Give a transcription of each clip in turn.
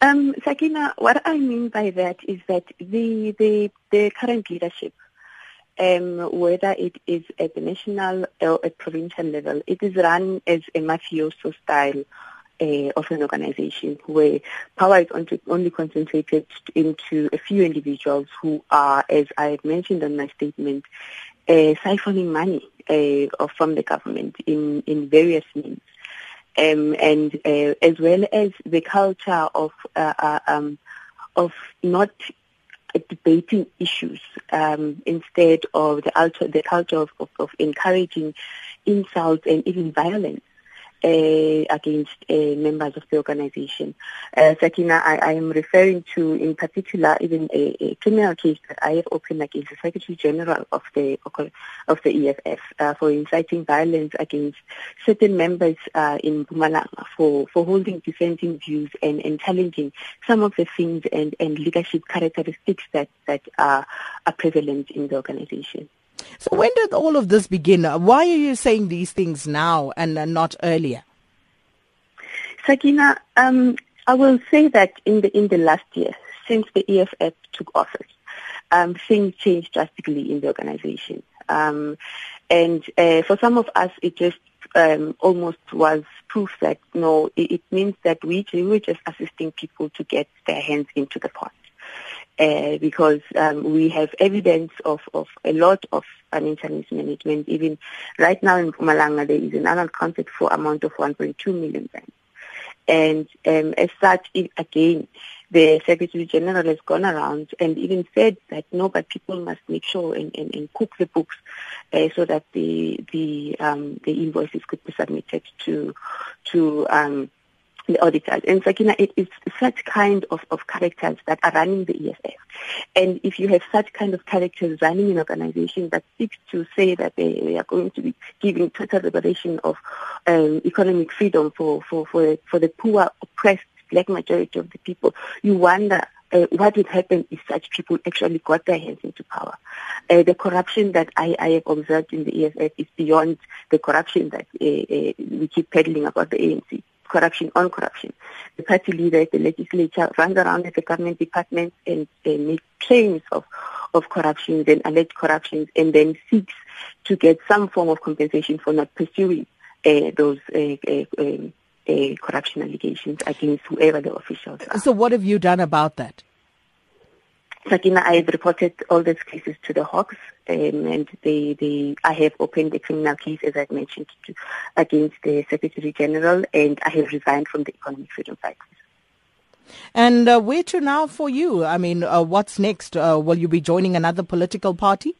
Um, Sakina, what I mean by that is that the the, the current leadership, um, whether it is at the national or at provincial level, it is run as a mafioso style uh, of an organization where power is only, concentrated into a few individuals who are, as I mentioned in my statement, uh, siphoning money uh, from the government in, in various means. Um, and uh, as well as the culture of uh, uh, um, of not debating issues um, instead of the, culture, the culture of, of, of encouraging insults and even violence uh, against uh, members of the organization. Uh, Sakina, I, I, am referring to in particular even a, a, criminal case that I have opened against the Secretary General of the of the EFF uh, for inciting violence against certain members uh, in Mpumalanga for, for holding dissenting views and, and challenging some of the things and, and leadership characteristics that, that are, are prevalent in the organization. So when did all of this begin? Why are you saying these things now and not earlier? Sakina, um, I will say that in the in the last year, since the EFF took office, um, things changed drastically in the organization. Um, and uh, for some of us, it just um, almost was proof that no, it, it means that we, we were just assisting people to get their hands into the pot uh, because um, we have evidence of, of a lot of financial mismanagement. Even right now in Mpumalanga, there is an unaccounted for amount of 1.2 million rand. And um, as such, it, again, the Secretary General has gone around and even said that no, but people must make sure and, and, and cook the books uh, so that the the um, the invoices could be submitted to to um, the auditors. And Sakina, it is such kind of, of characters that are running the EFF. And if you have such kind of characters running an organization that seeks to say that they, are going to be giving total liberation of um, economic freedom for, for, for, for the poor, oppressed black majority of the people, you wonder uh, what would happen if such people actually got their hands into power. Uh, the corruption that I, I, have observed in the EFF is beyond the corruption that uh, uh, we keep peddling about the ANC corruption on corruption. The party leader at the legislature runs around at the government departments and uh, makes claims of, of corruption and alleged corruptions and then seeks to get some form of compensation for not pursuing uh, those uh, uh um, uh, corruption allegations against whoever the officials are. So what have you done about that? Sakina, I have reported all these cases to the Hawks, um, and they, they, I have opened a criminal case, as I mentioned, to, against the Secretary General, and I have resigned from the Economic Freedom Fighters. And uh, where to now for you? I mean, uh, what's next? Uh, will you be joining another political party?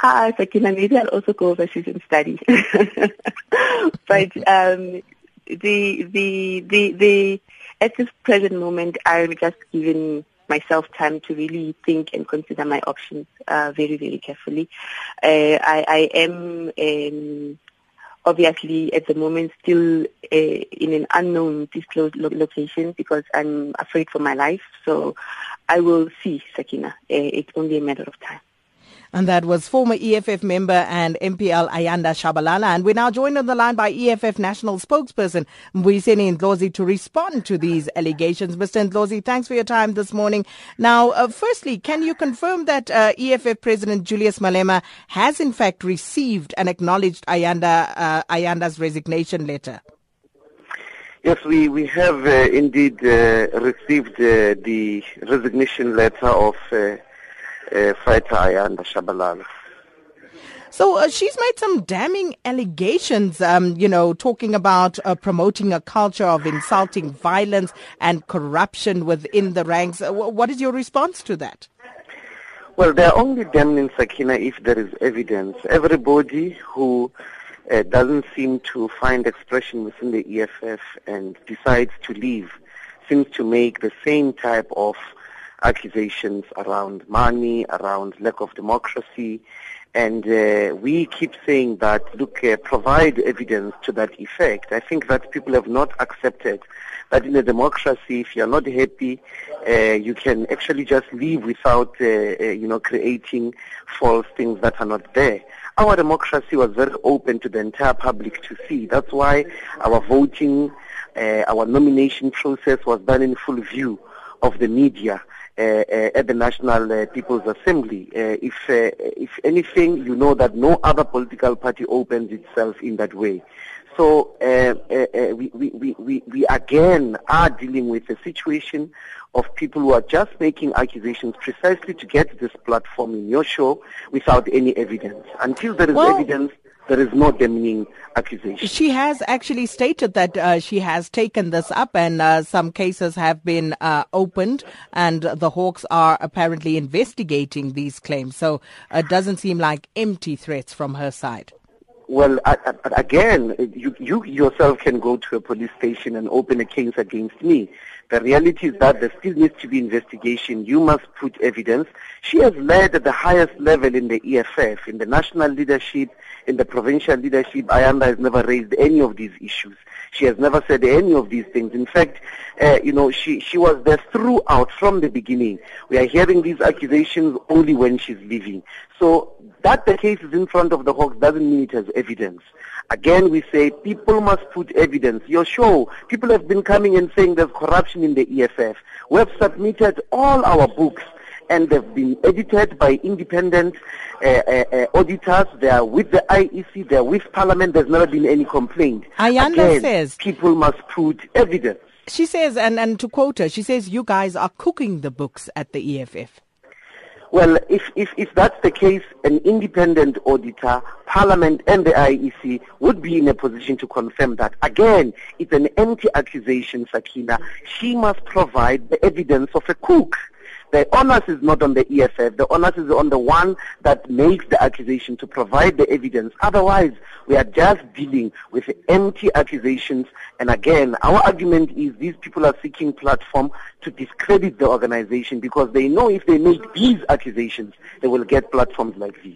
Ah, Sakina, maybe I'll also go overseas and study. but um, the, the, the, the, at this present moment, I'm just giving myself time to really think and consider my options uh, very, very carefully. Uh, I, I, am um, obviously at the moment still uh, in an unknown disclosed lo- location because I'm afraid for my life. So I will see, Sakina. Uh, it's only a matter of time. And that was former EFF member and MPL Ayanda Shabalala. And we're now joined on the line by EFF national spokesperson Mbuyiseni Ndlozi to respond to these allegations. Mr. Ndlozi, thanks for your time this morning. Now, uh, firstly, can you confirm that uh, EFF President Julius Malema has in fact received and acknowledged Ayanda, uh, Ayanda's resignation letter? Yes, we, we have uh, indeed uh, received uh, the resignation letter of uh, uh, fighter Ayanda Shabalala. So uh, she's made some damning allegations, um, you know, talking about uh, promoting a culture of insulting violence and corruption within the ranks. Uh, what is your response to that? Well, they're only damning Sakina if there is evidence. Everybody who uh, doesn't seem to find expression within the EFF and decides to leave seems to make the same type of accusations around money, around lack of democracy. And uh, we keep saying that, look, uh, provide evidence to that effect. I think that people have not accepted that in a democracy, if you're not happy, uh, you can actually just leave without, uh, uh, you know, creating false things that are not there. Our democracy was very open to the entire public to see. That's why our voting Uh, our nomination process was done in full view of the media. Uh, uh, at the National uh, People's Assembly. Uh, if, uh, if anything, you know that no other political party opens itself in that way. So uh, we, we, we, we again are dealing with a situation of people who are just making accusations precisely to get this platform in your show without any evidence. Until there is well, evidence, there is no demeaning accusation. She has actually stated that uh, she has taken this up and uh, some cases have been uh, opened and the Hawks are apparently investigating these claims. So it doesn't seem like empty threats from her side. Well, again, you, you yourself can go to a police station and open a case against me. The reality is that there still needs to be investigation. You must put evidence. She has led at the highest level in the EFF, in the national leadership, in the provincial leadership. Ayanda has never raised any of these issues. She has never said any of these things. In fact, uh, you know, she, she was there throughout from the beginning. We are hearing these accusations only when she's leaving. So that the case is in front of the Hawks doesn't mean it has evidence. Again, we say people must put evidence. Your show, people have been coming and saying there's corruption in the EFF. We have submitted all our books and they've been edited by independent uh, uh, uh, auditors. They are with the IEC. They are with Parliament. There's never been any complaint. Ayanda Again, says people must put evidence. She says, and, and to quote her, she says, you guys are cooking the books at the EFF. Well, if, if, if that's the case, an independent auditor, Parliament and the IEC would be in a position to confirm that. Again, it's an empty accusation, Sakina. She must provide the evidence of a cook. The onus is not on the EFF. The onus is on the one that makes the accusation to provide the evidence. Otherwise, we are just dealing with empty accusations. And again, our argument is these people are seeking platform to discredit the organization because they know if they make these accusations, they will get platforms like these.